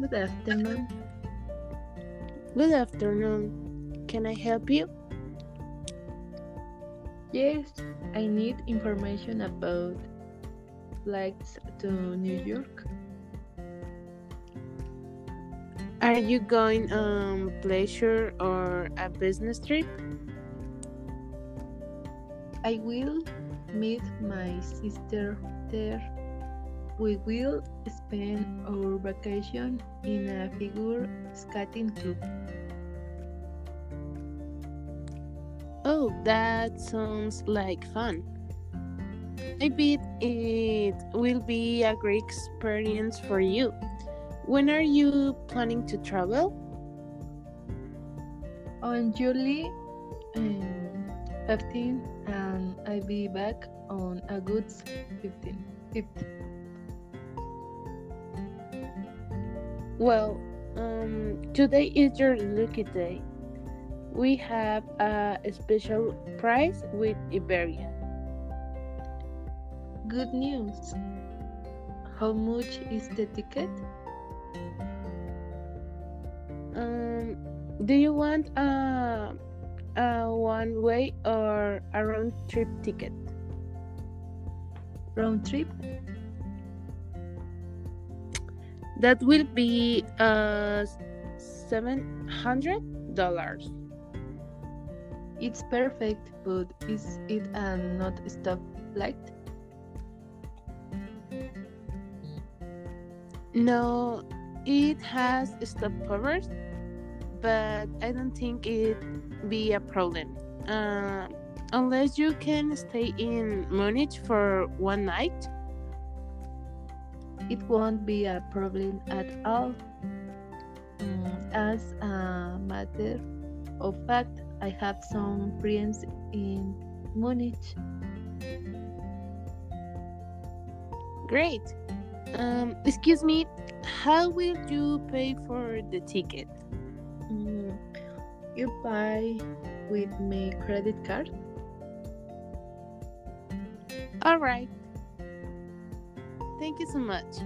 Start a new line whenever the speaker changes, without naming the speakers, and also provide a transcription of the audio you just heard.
Good afternoon.
Good afternoon. Can I help you?
Yes, I need information about flights to New York.
Are you going on pleasure or a business trip?
I will meet my sister there. We will spend our vacation in a figure skating club.
Oh, that sounds like fun. I bet it will be a great experience for you. When are you planning to travel?
On July um, 15 and I'll be back on August 15. 5th.
Well, um, today is your lucky day. We have a special prize with Iberia.
Good news. How much is the ticket?
Um, do you want a, a one way or a round trip ticket?
Round trip?
That will be uh seven hundred dollars.
It's perfect, but is it a not stop flight?
No, it has stopovers, but I don't think it be a problem. Uh, unless you can stay in Munich for one night.
It won't be a problem at all. Mm, as a matter of fact, I have some friends in Munich.
Great. Um, excuse me, how will you pay for the ticket?
Mm, you buy with my credit card?
All right. Thank you so much.